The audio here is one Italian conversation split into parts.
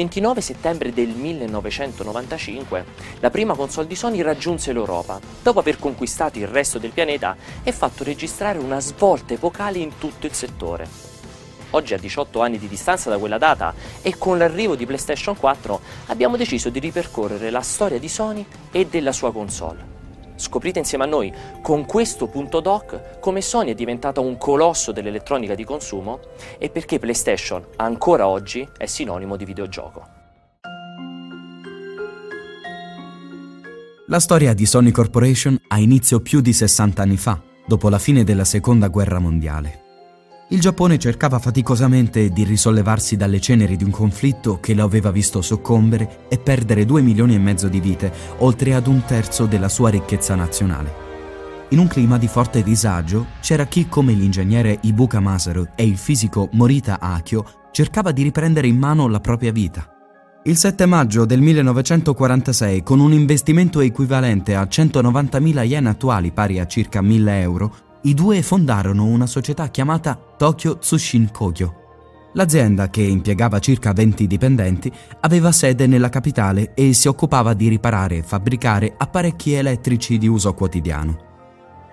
29 settembre del 1995 la prima console di Sony raggiunse l'Europa, dopo aver conquistato il resto del pianeta e fatto registrare una svolta epocale in tutto il settore. Oggi a 18 anni di distanza da quella data e con l'arrivo di PlayStation 4 abbiamo deciso di ripercorrere la storia di Sony e della sua console. Scoprite insieme a noi con questo punto doc come Sony è diventata un colosso dell'elettronica di consumo e perché PlayStation ancora oggi è sinonimo di videogioco. La storia di Sony Corporation ha inizio più di 60 anni fa, dopo la fine della Seconda Guerra Mondiale. Il Giappone cercava faticosamente di risollevarsi dalle ceneri di un conflitto che lo aveva visto soccombere e perdere due milioni e mezzo di vite, oltre ad un terzo della sua ricchezza nazionale. In un clima di forte disagio c'era chi, come l'ingegnere Ibuka Masaru e il fisico Morita Akio, cercava di riprendere in mano la propria vita. Il 7 maggio del 1946, con un investimento equivalente a 190.000 yen attuali pari a circa 1.000 euro, i due fondarono una società chiamata Tokyo Tsushin Kogyo. L'azienda, che impiegava circa 20 dipendenti, aveva sede nella capitale e si occupava di riparare e fabbricare apparecchi elettrici di uso quotidiano.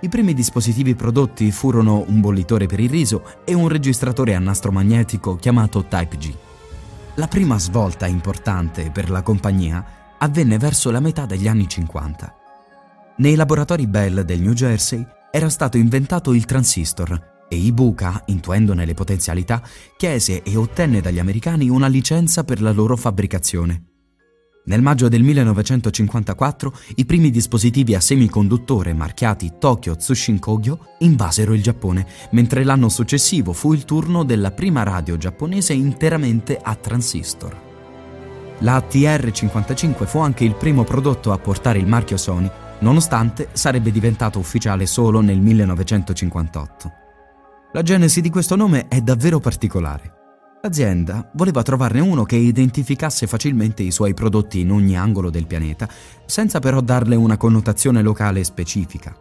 I primi dispositivi prodotti furono un bollitore per il riso e un registratore a nastro magnetico chiamato Type G. La prima svolta importante per la compagnia avvenne verso la metà degli anni 50. Nei laboratori Bell del New Jersey era stato inventato il transistor e Ibuka, intuendone le potenzialità, chiese e ottenne dagli americani una licenza per la loro fabbricazione. Nel maggio del 1954 i primi dispositivi a semiconduttore marchiati Tokyo Tsushin Kogyo invasero il Giappone, mentre l'anno successivo fu il turno della prima radio giapponese interamente a transistor. La TR-55 fu anche il primo prodotto a portare il marchio Sony nonostante sarebbe diventato ufficiale solo nel 1958. La genesi di questo nome è davvero particolare. L'azienda voleva trovarne uno che identificasse facilmente i suoi prodotti in ogni angolo del pianeta, senza però darle una connotazione locale specifica.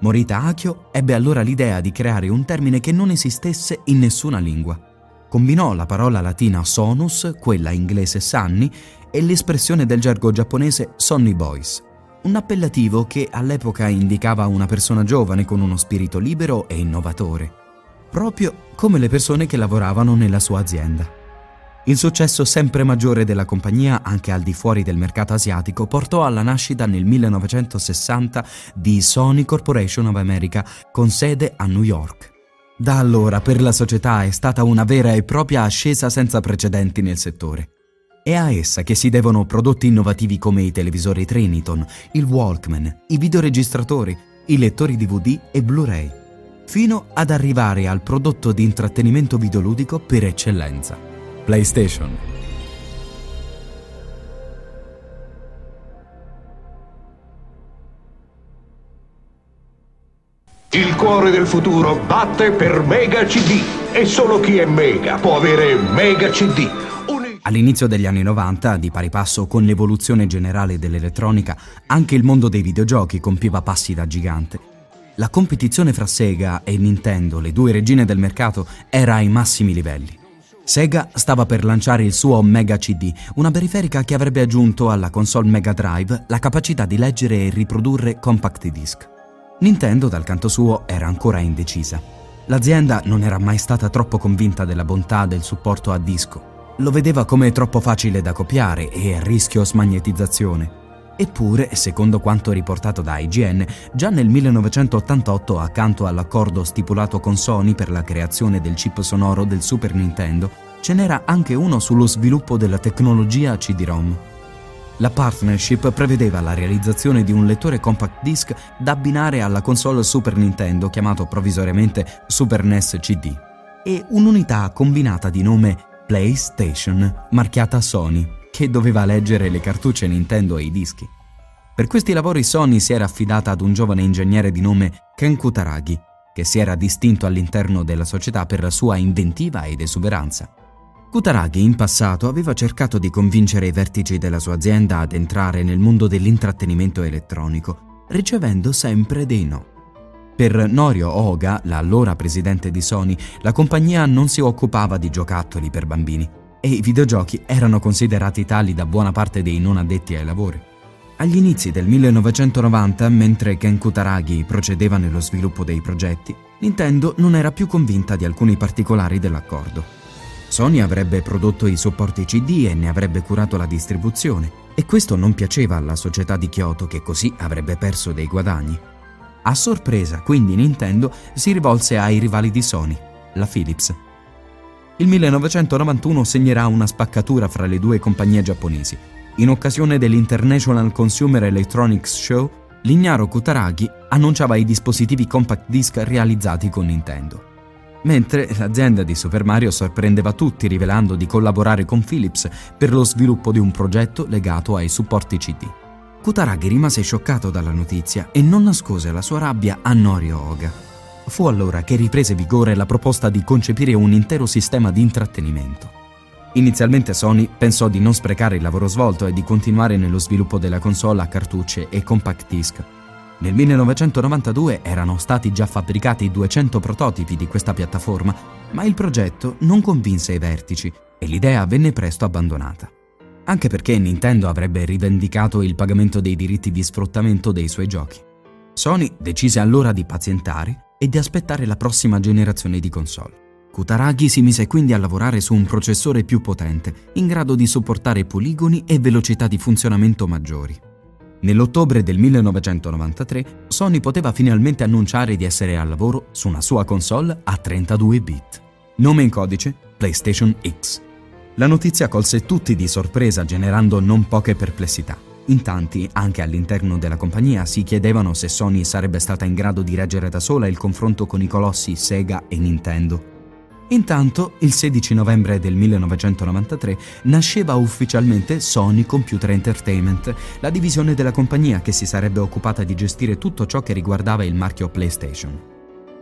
Morita Akio ebbe allora l'idea di creare un termine che non esistesse in nessuna lingua. Combinò la parola latina sonus, quella inglese sunny, e l'espressione del gergo giapponese sonny boys, un appellativo che all'epoca indicava una persona giovane con uno spirito libero e innovatore, proprio come le persone che lavoravano nella sua azienda. Il successo sempre maggiore della compagnia, anche al di fuori del mercato asiatico, portò alla nascita nel 1960 di Sony Corporation of America, con sede a New York. Da allora per la società è stata una vera e propria ascesa senza precedenti nel settore. È a essa che si devono prodotti innovativi come i televisori Triniton, il Walkman, i videoregistratori, i lettori DVD e Blu-ray, fino ad arrivare al prodotto di intrattenimento videoludico per eccellenza, PlayStation. Il cuore del futuro batte per Mega CD e solo chi è Mega può avere Mega CD All'inizio degli anni 90, di pari passo con l'evoluzione generale dell'elettronica, anche il mondo dei videogiochi compiva passi da gigante. La competizione fra Sega e Nintendo, le due regine del mercato, era ai massimi livelli. Sega stava per lanciare il suo Mega CD, una periferica che avrebbe aggiunto alla console Mega Drive la capacità di leggere e riprodurre compact disc. Nintendo, dal canto suo, era ancora indecisa. L'azienda non era mai stata troppo convinta della bontà del supporto a disco lo vedeva come troppo facile da copiare e a rischio smagnetizzazione. Eppure, secondo quanto riportato da IGN, già nel 1988, accanto all'accordo stipulato con Sony per la creazione del chip sonoro del Super Nintendo, ce n'era anche uno sullo sviluppo della tecnologia CD-ROM. La partnership prevedeva la realizzazione di un lettore compact disc da abbinare alla console Super Nintendo chiamato provvisoriamente Super NES CD e un'unità combinata di nome PlayStation marchiata Sony, che doveva leggere le cartucce Nintendo e i dischi. Per questi lavori Sony si era affidata ad un giovane ingegnere di nome Ken Kutaragi, che si era distinto all'interno della società per la sua inventiva ed esuberanza. Kutaragi in passato aveva cercato di convincere i vertici della sua azienda ad entrare nel mondo dell'intrattenimento elettronico, ricevendo sempre dei no. Per Norio Oga, l'allora presidente di Sony, la compagnia non si occupava di giocattoli per bambini. e i videogiochi erano considerati tali da buona parte dei non addetti ai lavori. Agli inizi del 1990, mentre Ken Kutaragi procedeva nello sviluppo dei progetti, Nintendo non era più convinta di alcuni particolari dell'accordo. Sony avrebbe prodotto i supporti CD e ne avrebbe curato la distribuzione, e questo non piaceva alla società di Kyoto che così avrebbe perso dei guadagni. A sorpresa, quindi Nintendo si rivolse ai rivali di Sony, la Philips. Il 1991 segnerà una spaccatura fra le due compagnie giapponesi in occasione dell'International Consumer Electronics Show, l'ignaro Kutaragi annunciava i dispositivi compact disc realizzati con Nintendo. Mentre l'azienda di Super Mario sorprendeva tutti rivelando di collaborare con Philips per lo sviluppo di un progetto legato ai supporti CD. Kutaragi rimase scioccato dalla notizia e non nascose la sua rabbia a Norio Oga. Fu allora che riprese vigore la proposta di concepire un intero sistema di intrattenimento. Inizialmente Sony pensò di non sprecare il lavoro svolto e di continuare nello sviluppo della console a cartucce e compact disc. Nel 1992 erano stati già fabbricati 200 prototipi di questa piattaforma, ma il progetto non convinse i vertici e l'idea venne presto abbandonata. Anche perché Nintendo avrebbe rivendicato il pagamento dei diritti di sfruttamento dei suoi giochi. Sony decise allora di pazientare e di aspettare la prossima generazione di console. Kutaragi si mise quindi a lavorare su un processore più potente, in grado di sopportare poligoni e velocità di funzionamento maggiori. Nell'ottobre del 1993 Sony poteva finalmente annunciare di essere al lavoro su una sua console a 32 bit. Nome in codice PlayStation X. La notizia colse tutti di sorpresa generando non poche perplessità. In tanti, anche all'interno della compagnia, si chiedevano se Sony sarebbe stata in grado di reggere da sola il confronto con i colossi Sega e Nintendo Intanto, il 16 novembre del 1993 nasceva ufficialmente Sony Computer Entertainment, la divisione della compagnia che si sarebbe occupata di gestire tutto ciò che riguardava il marchio PlayStation.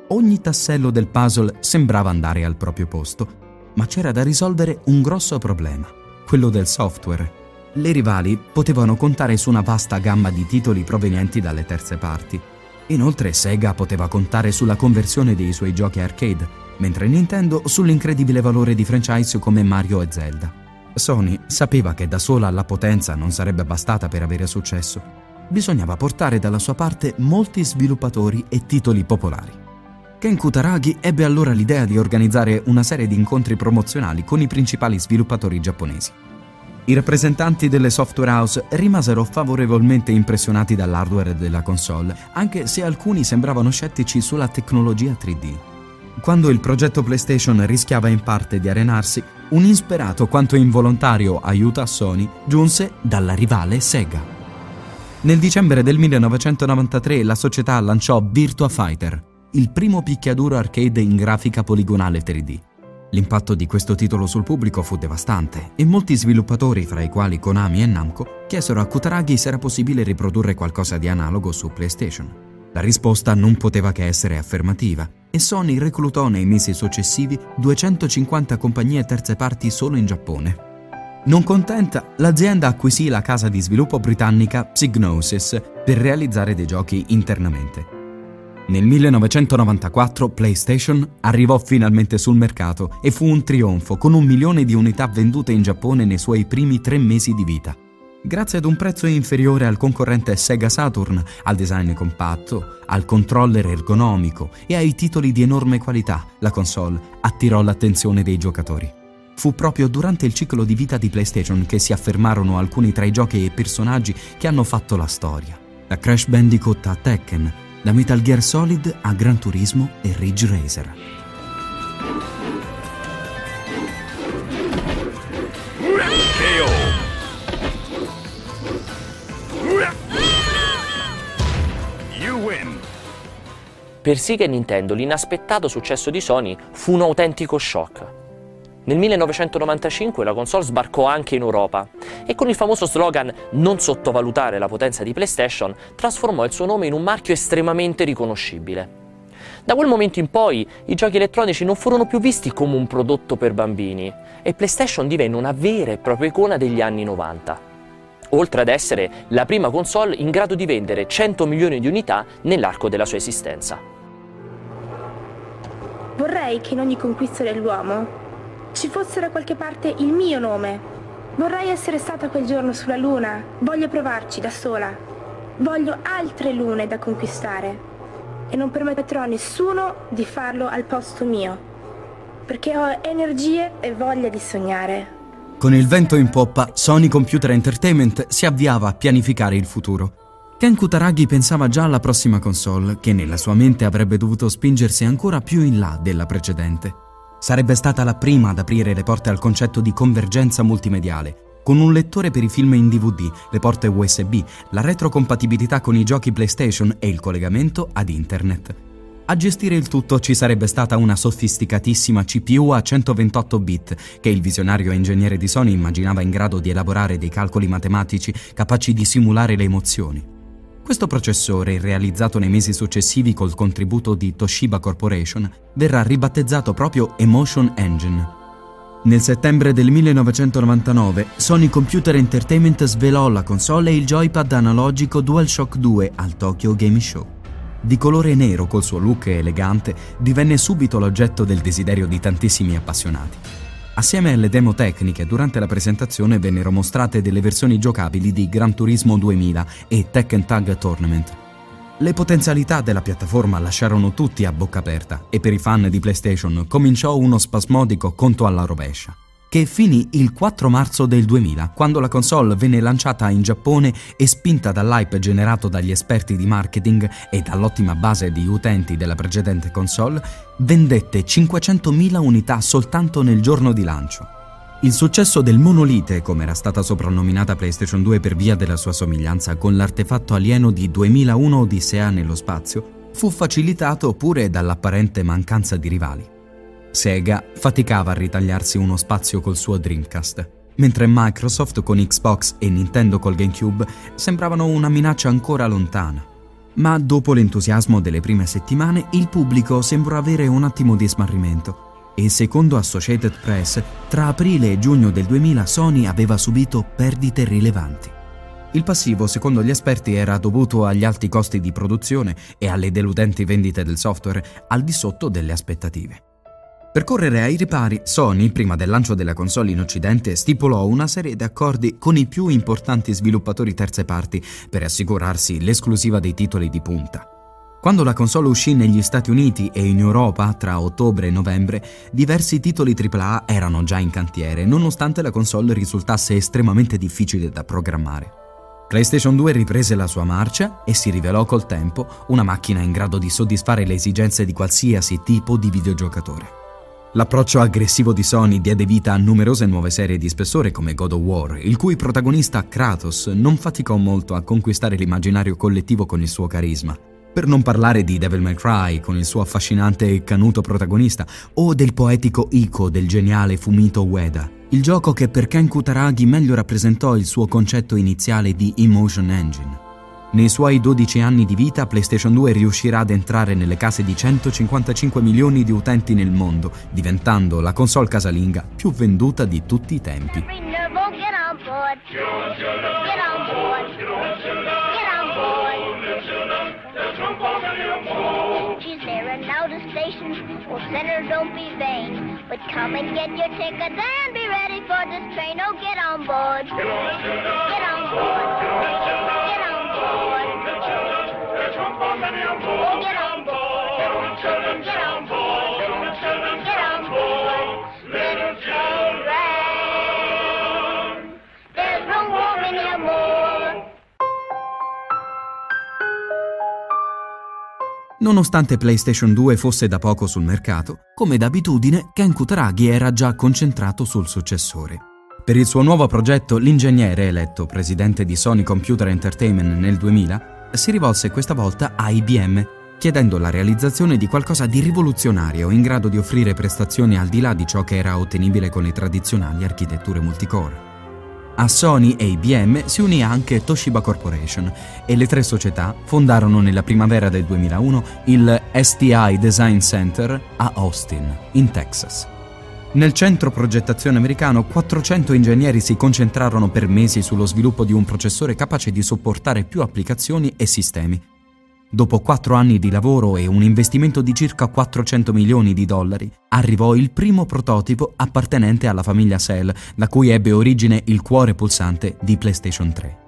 Ogni tassello del puzzle sembrava andare al proprio posto, ma c'era da risolvere un grosso problema, quello del software. Le rivali potevano contare su una vasta gamma di titoli provenienti dalle terze parti. Inoltre Sega poteva contare sulla conversione dei suoi giochi arcade, mentre Nintendo sull'incredibile valore di franchise come Mario e Zelda. Sony sapeva che da sola la potenza non sarebbe bastata per avere successo. Bisognava portare dalla sua parte molti sviluppatori e titoli popolari. Ken Kutaragi ebbe allora l'idea di organizzare una serie di incontri promozionali con i principali sviluppatori giapponesi. I rappresentanti delle software house rimasero favorevolmente impressionati dall'hardware della console, anche se alcuni sembravano scettici sulla tecnologia 3D. Quando il progetto PlayStation rischiava in parte di arenarsi, un insperato quanto involontario aiuto a Sony giunse dalla rivale Sega. Nel dicembre del 1993 la società lanciò Virtua Fighter, il primo picchiaduro arcade in grafica poligonale 3D. L'impatto di questo titolo sul pubblico fu devastante e molti sviluppatori, fra i quali Konami e Namco, chiesero a Kutaragi se era possibile riprodurre qualcosa di analogo su PlayStation. La risposta non poteva che essere affermativa e Sony reclutò nei mesi successivi 250 compagnie terze parti solo in Giappone. Non contenta, l'azienda acquisì la casa di sviluppo britannica Psygnosis per realizzare dei giochi internamente. Nel 1994 PlayStation arrivò finalmente sul mercato e fu un trionfo con un milione di unità vendute in Giappone nei suoi primi tre mesi di vita. Grazie ad un prezzo inferiore al concorrente Sega Saturn, al design compatto, al controller ergonomico e ai titoli di enorme qualità, la console attirò l'attenzione dei giocatori. Fu proprio durante il ciclo di vita di PlayStation che si affermarono alcuni tra i giochi e personaggi che hanno fatto la storia. Da Crash Bandicoot a Tekken, da Metal Gear Solid a Gran Turismo e Ridge Racer. Per Sega e Nintendo l'inaspettato successo di Sony fu un autentico shock. Nel 1995 la console sbarcò anche in Europa e con il famoso slogan Non sottovalutare la potenza di PlayStation trasformò il suo nome in un marchio estremamente riconoscibile. Da quel momento in poi i giochi elettronici non furono più visti come un prodotto per bambini e PlayStation divenne una vera e propria icona degli anni 90 oltre ad essere la prima console in grado di vendere 100 milioni di unità nell'arco della sua esistenza. Vorrei che in ogni conquista dell'uomo ci fosse da qualche parte il mio nome. Vorrei essere stata quel giorno sulla Luna. Voglio provarci da sola. Voglio altre lune da conquistare. E non permetterò a nessuno di farlo al posto mio. Perché ho energie e voglia di sognare. Con il vento in poppa, Sony Computer Entertainment si avviava a pianificare il futuro. Ken Kutaragi pensava già alla prossima console, che nella sua mente avrebbe dovuto spingersi ancora più in là della precedente. Sarebbe stata la prima ad aprire le porte al concetto di convergenza multimediale, con un lettore per i film in DVD, le porte USB, la retrocompatibilità con i giochi PlayStation e il collegamento ad Internet. A gestire il tutto ci sarebbe stata una sofisticatissima CPU a 128 bit che il visionario ingegnere di Sony immaginava in grado di elaborare dei calcoli matematici capaci di simulare le emozioni. Questo processore, realizzato nei mesi successivi col contributo di Toshiba Corporation, verrà ribattezzato proprio Emotion Engine. Nel settembre del 1999 Sony Computer Entertainment svelò la console e il joypad analogico DualShock 2 al Tokyo Game Show di colore nero col suo look elegante, divenne subito l'oggetto del desiderio di tantissimi appassionati. Assieme alle demo tecniche, durante la presentazione vennero mostrate delle versioni giocabili di Gran Turismo 2000 e Tekken Tag Tournament. Le potenzialità della piattaforma lasciarono tutti a bocca aperta e per i fan di PlayStation cominciò uno spasmodico conto alla rovescia che finì il 4 marzo del 2000, quando la console venne lanciata in Giappone e spinta dall'hype generato dagli esperti di marketing e dall'ottima base di utenti della precedente console, vendette 500.000 unità soltanto nel giorno di lancio. Il successo del monolite, come era stata soprannominata PlayStation 2 per via della sua somiglianza con l'artefatto alieno di 2001 Odissea nello spazio, fu facilitato pure dall'apparente mancanza di rivali. Sega faticava a ritagliarsi uno spazio col suo Dreamcast, mentre Microsoft con Xbox e Nintendo col GameCube sembravano una minaccia ancora lontana. Ma dopo l'entusiasmo delle prime settimane, il pubblico sembrò avere un attimo di smarrimento e secondo Associated Press, tra aprile e giugno del 2000 Sony aveva subito perdite rilevanti. Il passivo, secondo gli esperti, era dovuto agli alti costi di produzione e alle deludenti vendite del software al di sotto delle aspettative. Per correre ai ripari, Sony, prima del lancio della console in Occidente, stipulò una serie di accordi con i più importanti sviluppatori terze parti per assicurarsi l'esclusiva dei titoli di punta. Quando la console uscì negli Stati Uniti e in Europa tra ottobre e novembre, diversi titoli AAA erano già in cantiere, nonostante la console risultasse estremamente difficile da programmare. PlayStation 2 riprese la sua marcia e si rivelò col tempo una macchina in grado di soddisfare le esigenze di qualsiasi tipo di videogiocatore. L'approccio aggressivo di Sony diede vita a numerose nuove serie di spessore come God of War, il cui protagonista Kratos non faticò molto a conquistare l'immaginario collettivo con il suo carisma. Per non parlare di Devil May Cry con il suo affascinante e canuto protagonista o del poetico Ico del geniale Fumito Ueda, il gioco che per Ken Kutaragi meglio rappresentò il suo concetto iniziale di Emotion Engine. Nei suoi 12 anni di vita PlayStation 2 riuscirà ad entrare nelle case di 155 milioni di utenti nel mondo, diventando la console casalinga più venduta di tutti i tempi. Get your tickets Nonostante PlayStation 2 fosse da poco sul mercato, come d'abitudine Ken Kutaragi era già concentrato sul successore. Per il suo nuovo progetto, l'ingegnere eletto presidente di Sony Computer Entertainment nel 2000 si rivolse questa volta a IBM, chiedendo la realizzazione di qualcosa di rivoluzionario in grado di offrire prestazioni al di là di ciò che era ottenibile con le tradizionali architetture multicore. A Sony e IBM si unì anche Toshiba Corporation e le tre società fondarono nella primavera del 2001 il STI Design Center a Austin, in Texas. Nel centro progettazione americano 400 ingegneri si concentrarono per mesi sullo sviluppo di un processore capace di sopportare più applicazioni e sistemi. Dopo quattro anni di lavoro e un investimento di circa 400 milioni di dollari, arrivò il primo prototipo appartenente alla famiglia Cell, da cui ebbe origine il cuore pulsante di PlayStation 3.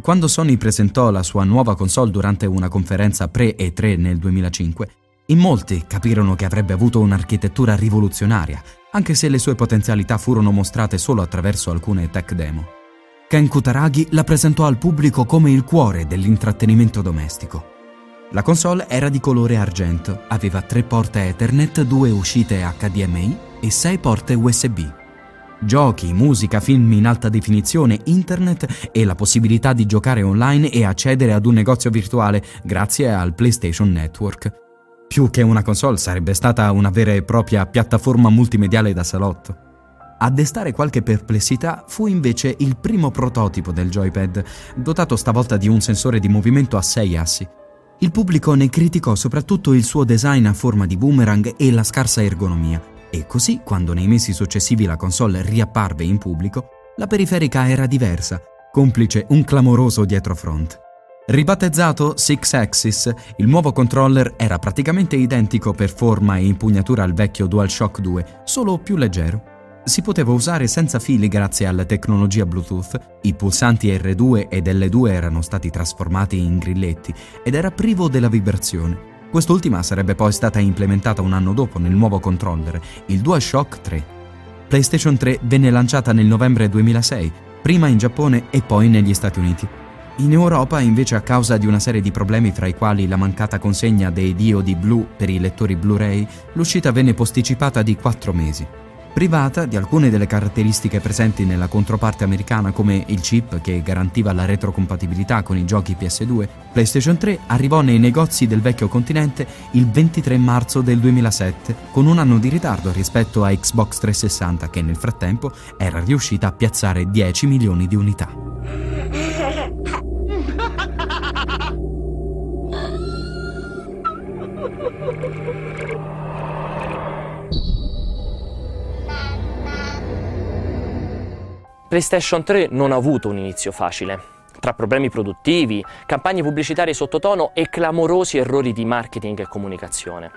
Quando Sony presentò la sua nuova console durante una conferenza pre-E3 nel 2005, in molti capirono che avrebbe avuto un'architettura rivoluzionaria, anche se le sue potenzialità furono mostrate solo attraverso alcune tech demo. Ken Kutaragi la presentò al pubblico come il cuore dell'intrattenimento domestico. La console era di colore argento, aveva tre porte Ethernet, due uscite HDMI e sei porte USB. Giochi, musica, film in alta definizione, internet e la possibilità di giocare online e accedere ad un negozio virtuale grazie al PlayStation Network. Più che una console sarebbe stata una vera e propria piattaforma multimediale da salotto. A destare qualche perplessità fu invece il primo prototipo del joypad, dotato stavolta di un sensore di movimento a 6 assi. Il pubblico ne criticò soprattutto il suo design a forma di boomerang e la scarsa ergonomia, e così, quando nei mesi successivi la console riapparve in pubblico, la periferica era diversa, complice un clamoroso dietrofront. Ribattezzato Six Axis, il nuovo controller era praticamente identico per forma e impugnatura al vecchio DualShock 2, solo più leggero si poteva usare senza fili grazie alla tecnologia Bluetooth, i pulsanti R2 ed L2 erano stati trasformati in grilletti ed era privo della vibrazione. Quest'ultima sarebbe poi stata implementata un anno dopo nel nuovo controller, il DualShock 3. PlayStation 3 venne lanciata nel novembre 2006, prima in Giappone e poi negli Stati Uniti. In Europa, invece, a causa di una serie di problemi fra i quali la mancata consegna dei diodi blu per i lettori Blu-ray, l'uscita venne posticipata di 4 mesi privata di alcune delle caratteristiche presenti nella controparte americana come il chip che garantiva la retrocompatibilità con i giochi PS2, PlayStation 3 arrivò nei negozi del vecchio continente il 23 marzo del 2007, con un anno di ritardo rispetto a Xbox 360 che nel frattempo era riuscita a piazzare 10 milioni di unità. PlayStation 3 non ha avuto un inizio facile. Tra problemi produttivi, campagne pubblicitarie sottotono e clamorosi errori di marketing e comunicazione.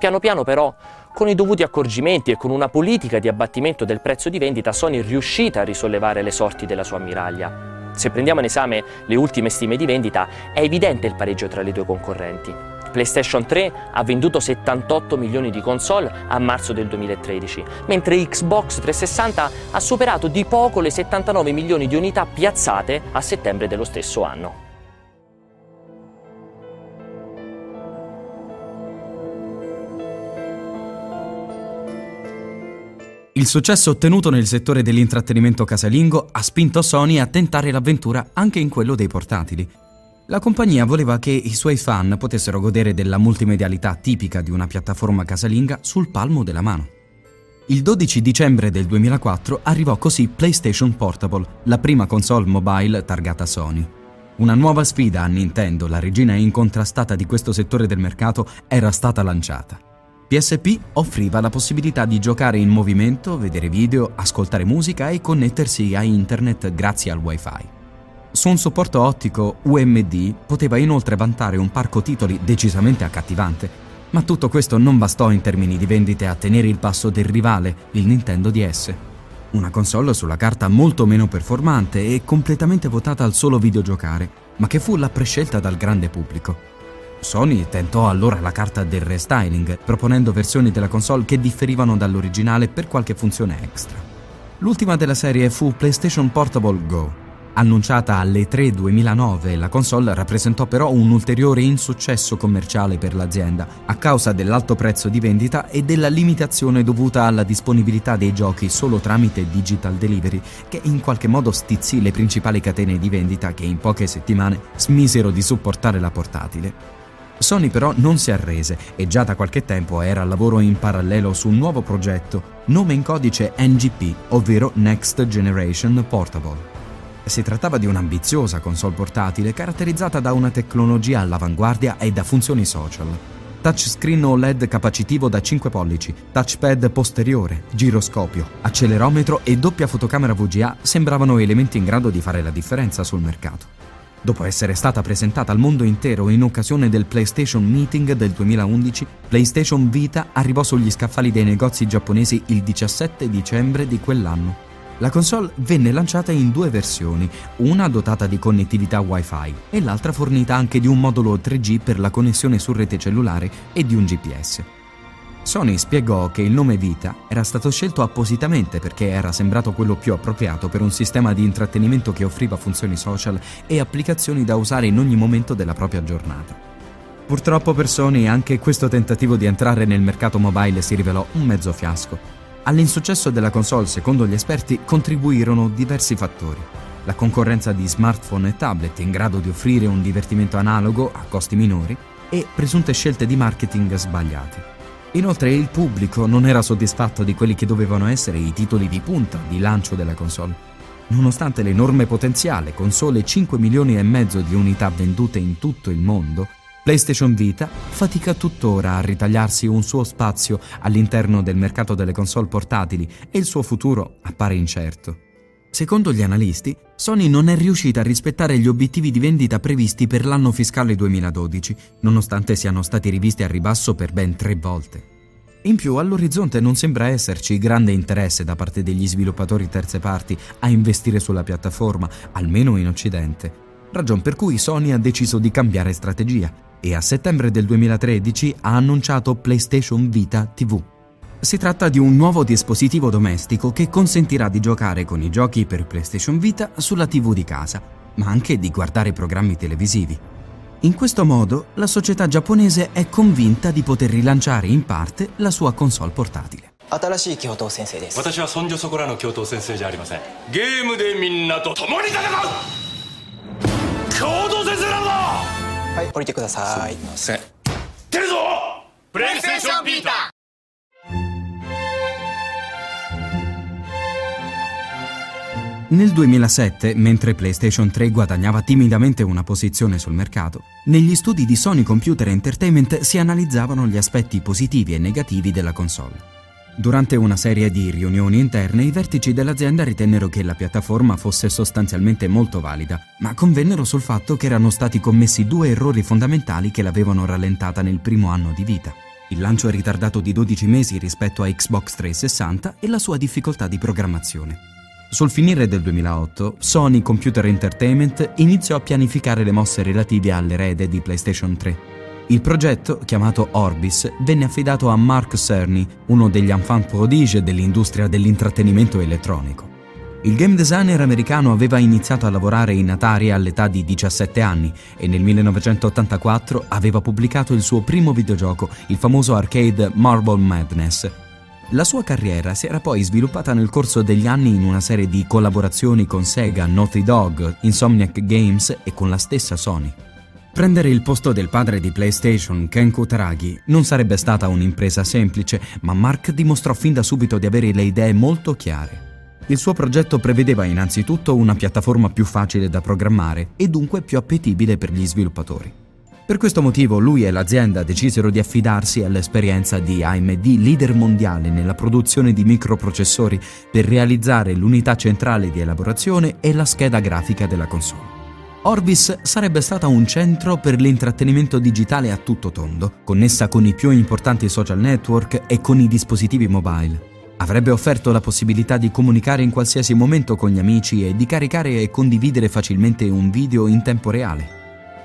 Piano piano però, con i dovuti accorgimenti e con una politica di abbattimento del prezzo di vendita, Sony è riuscita a risollevare le sorti della sua ammiraglia. Se prendiamo in esame le ultime stime di vendita, è evidente il pareggio tra le due concorrenti. PlayStation 3 ha venduto 78 milioni di console a marzo del 2013, mentre Xbox 360 ha superato di poco le 79 milioni di unità piazzate a settembre dello stesso anno. Il successo ottenuto nel settore dell'intrattenimento casalingo ha spinto Sony a tentare l'avventura anche in quello dei portatili. La compagnia voleva che i suoi fan potessero godere della multimedialità tipica di una piattaforma casalinga sul palmo della mano. Il 12 dicembre del 2004 arrivò così PlayStation Portable, la prima console mobile targata Sony. Una nuova sfida a Nintendo, la regina incontrastata di questo settore del mercato, era stata lanciata. PSP offriva la possibilità di giocare in movimento, vedere video, ascoltare musica e connettersi a internet grazie al wifi. Su un supporto ottico UMD poteva inoltre vantare un parco titoli decisamente accattivante, ma tutto questo non bastò in termini di vendite a tenere il passo del rivale, il Nintendo DS. Una console sulla carta molto meno performante e completamente votata al solo videogiocare, ma che fu la prescelta dal grande pubblico. Sony tentò allora la carta del restyling, proponendo versioni della console che differivano dall'originale per qualche funzione extra. L'ultima della serie fu PlayStation Portable Go, Annunciata alle 3 2009, la console rappresentò però un ulteriore insuccesso commerciale per l'azienda a causa dell'alto prezzo di vendita e della limitazione dovuta alla disponibilità dei giochi solo tramite digital delivery, che in qualche modo stizzì le principali catene di vendita che in poche settimane smisero di supportare la portatile. Sony però non si arrese e già da qualche tempo era al lavoro in parallelo su un nuovo progetto, nome in codice NGP, ovvero Next Generation Portable. Si trattava di un'ambiziosa console portatile caratterizzata da una tecnologia all'avanguardia e da funzioni social. Touchscreen OLED capacitivo da 5 pollici, touchpad posteriore, giroscopio, accelerometro e doppia fotocamera VGA sembravano elementi in grado di fare la differenza sul mercato. Dopo essere stata presentata al mondo intero in occasione del PlayStation Meeting del 2011, PlayStation Vita arrivò sugli scaffali dei negozi giapponesi il 17 dicembre di quell'anno. La console venne lanciata in due versioni, una dotata di connettività Wi-Fi e l'altra fornita anche di un modulo 3G per la connessione su rete cellulare e di un GPS. Sony spiegò che il nome Vita era stato scelto appositamente perché era sembrato quello più appropriato per un sistema di intrattenimento che offriva funzioni social e applicazioni da usare in ogni momento della propria giornata. Purtroppo per Sony anche questo tentativo di entrare nel mercato mobile si rivelò un mezzo fiasco. All'insuccesso della console, secondo gli esperti, contribuirono diversi fattori. La concorrenza di smartphone e tablet in grado di offrire un divertimento analogo a costi minori e presunte scelte di marketing sbagliate. Inoltre il pubblico non era soddisfatto di quelli che dovevano essere i titoli di punta di lancio della console. Nonostante l'enorme potenziale, con sole 5 milioni e mezzo di unità vendute in tutto il mondo, PlayStation Vita fatica tuttora a ritagliarsi un suo spazio all'interno del mercato delle console portatili e il suo futuro appare incerto. Secondo gli analisti, Sony non è riuscita a rispettare gli obiettivi di vendita previsti per l'anno fiscale 2012, nonostante siano stati rivisti a ribasso per ben tre volte. In più, all'orizzonte non sembra esserci grande interesse da parte degli sviluppatori terze parti a investire sulla piattaforma, almeno in Occidente, ragion per cui Sony ha deciso di cambiare strategia e a settembre del 2013 ha annunciato PlayStation Vita TV. Si tratta di un nuovo dispositivo domestico che consentirà di giocare con i giochi per PlayStation Vita sulla TV di casa, ma anche di guardare programmi televisivi. In questo modo la società giapponese è convinta di poter rilanciare in parte la sua console portatile. 新しい教頭先生です私はそんじょそこらの教頭先生じゃありませんゲームでみんなと共に戦う教頭先生なんだはい降りてくださいせ出るぞプレイステーションビータ Nel 2007, mentre PlayStation 3 guadagnava timidamente una posizione sul mercato, negli studi di Sony Computer Entertainment si analizzavano gli aspetti positivi e negativi della console. Durante una serie di riunioni interne, i vertici dell'azienda ritennero che la piattaforma fosse sostanzialmente molto valida, ma convennero sul fatto che erano stati commessi due errori fondamentali che l'avevano rallentata nel primo anno di vita. Il lancio ritardato di 12 mesi rispetto a Xbox 360 e la sua difficoltà di programmazione. Sul finire del 2008, Sony Computer Entertainment iniziò a pianificare le mosse relative all'erede di PlayStation 3. Il progetto, chiamato Orbis, venne affidato a Mark Cerny, uno degli enfant prodige dell'industria dell'intrattenimento elettronico. Il game designer americano aveva iniziato a lavorare in Atari all'età di 17 anni e nel 1984 aveva pubblicato il suo primo videogioco, il famoso arcade Marble Madness, la sua carriera si era poi sviluppata nel corso degli anni in una serie di collaborazioni con Sega, Naughty Dog, Insomniac Games e con la stessa Sony. Prendere il posto del padre di PlayStation, Ken Kutaragi, non sarebbe stata un'impresa semplice, ma Mark dimostrò fin da subito di avere le idee molto chiare. Il suo progetto prevedeva innanzitutto una piattaforma più facile da programmare e dunque più appetibile per gli sviluppatori. Per questo motivo lui e l'azienda decisero di affidarsi all'esperienza di AMD leader mondiale nella produzione di microprocessori per realizzare l'unità centrale di elaborazione e la scheda grafica della console. Orbis sarebbe stata un centro per l'intrattenimento digitale a tutto tondo, connessa con i più importanti social network e con i dispositivi mobile. Avrebbe offerto la possibilità di comunicare in qualsiasi momento con gli amici e di caricare e condividere facilmente un video in tempo reale.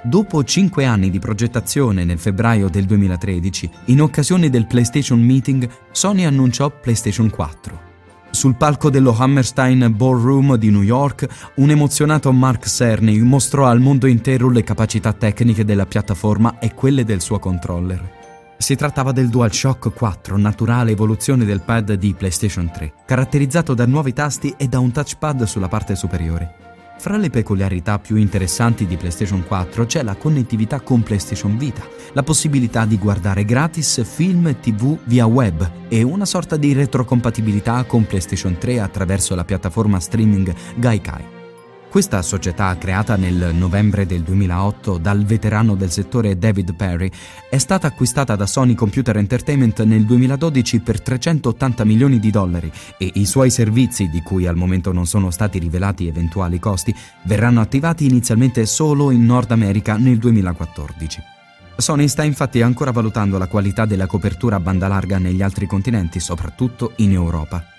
Dopo cinque anni di progettazione nel febbraio del 2013, in occasione del PlayStation Meeting, Sony annunciò PlayStation 4. Sul palco dello Hammerstein Ballroom di New York, un emozionato Mark Cerny mostrò al mondo intero le capacità tecniche della piattaforma e quelle del suo controller. Si trattava del DualShock 4, naturale evoluzione del pad di PlayStation 3, caratterizzato da nuovi tasti e da un touchpad sulla parte superiore. Fra le peculiarità più interessanti di PlayStation 4 c'è la connettività con PlayStation Vita, la possibilità di guardare gratis film e TV via web e una sorta di retrocompatibilità con PlayStation 3 attraverso la piattaforma streaming Gaikai. Questa società, creata nel novembre del 2008 dal veterano del settore David Perry, è stata acquistata da Sony Computer Entertainment nel 2012 per 380 milioni di dollari e i suoi servizi, di cui al momento non sono stati rivelati eventuali costi, verranno attivati inizialmente solo in Nord America nel 2014. Sony sta infatti ancora valutando la qualità della copertura a banda larga negli altri continenti, soprattutto in Europa.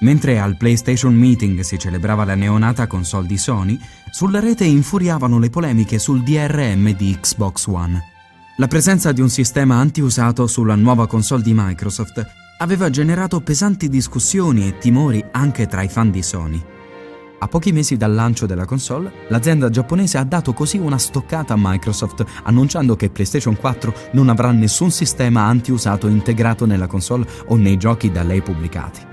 Mentre al PlayStation Meeting si celebrava la neonata console di Sony, sulla rete infuriavano le polemiche sul DRM di Xbox One. La presenza di un sistema anti-usato sulla nuova console di Microsoft aveva generato pesanti discussioni e timori anche tra i fan di Sony. A pochi mesi dal lancio della console, l'azienda giapponese ha dato così una stoccata a Microsoft, annunciando che PlayStation 4 non avrà nessun sistema anti-usato integrato nella console o nei giochi da lei pubblicati.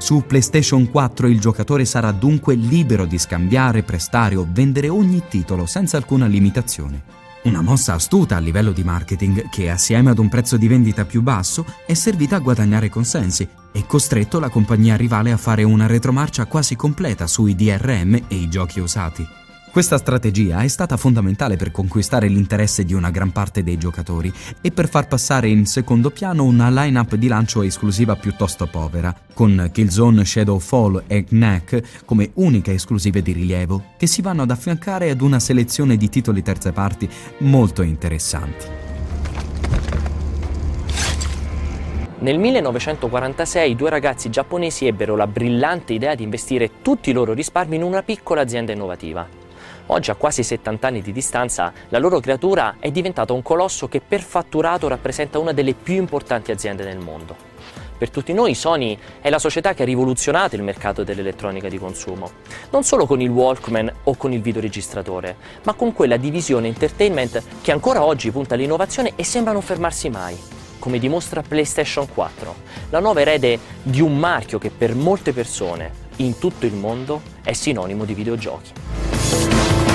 Su PlayStation 4 il giocatore sarà dunque libero di scambiare, prestare o vendere ogni titolo senza alcuna limitazione. Una mossa astuta a livello di marketing che, assieme ad un prezzo di vendita più basso, è servita a guadagnare consensi e costretto la compagnia rivale a fare una retromarcia quasi completa sui DRM e i giochi usati. Questa strategia è stata fondamentale per conquistare l'interesse di una gran parte dei giocatori e per far passare in secondo piano una line-up di lancio esclusiva piuttosto povera, con Killzone Shadowfall e Knack come uniche esclusive di rilievo, che si vanno ad affiancare ad una selezione di titoli terze parti molto interessanti. Nel 1946 due ragazzi giapponesi ebbero la brillante idea di investire tutti i loro risparmi in una piccola azienda innovativa. Oggi, a quasi 70 anni di distanza, la loro creatura è diventata un colosso che per fatturato rappresenta una delle più importanti aziende del mondo. Per tutti noi Sony è la società che ha rivoluzionato il mercato dell'elettronica di consumo, non solo con il Walkman o con il videoregistratore, ma con quella divisione entertainment che ancora oggi punta all'innovazione e sembra non fermarsi mai, come dimostra PlayStation 4, la nuova erede di un marchio che per molte persone in tutto il mondo è sinonimo di videogiochi.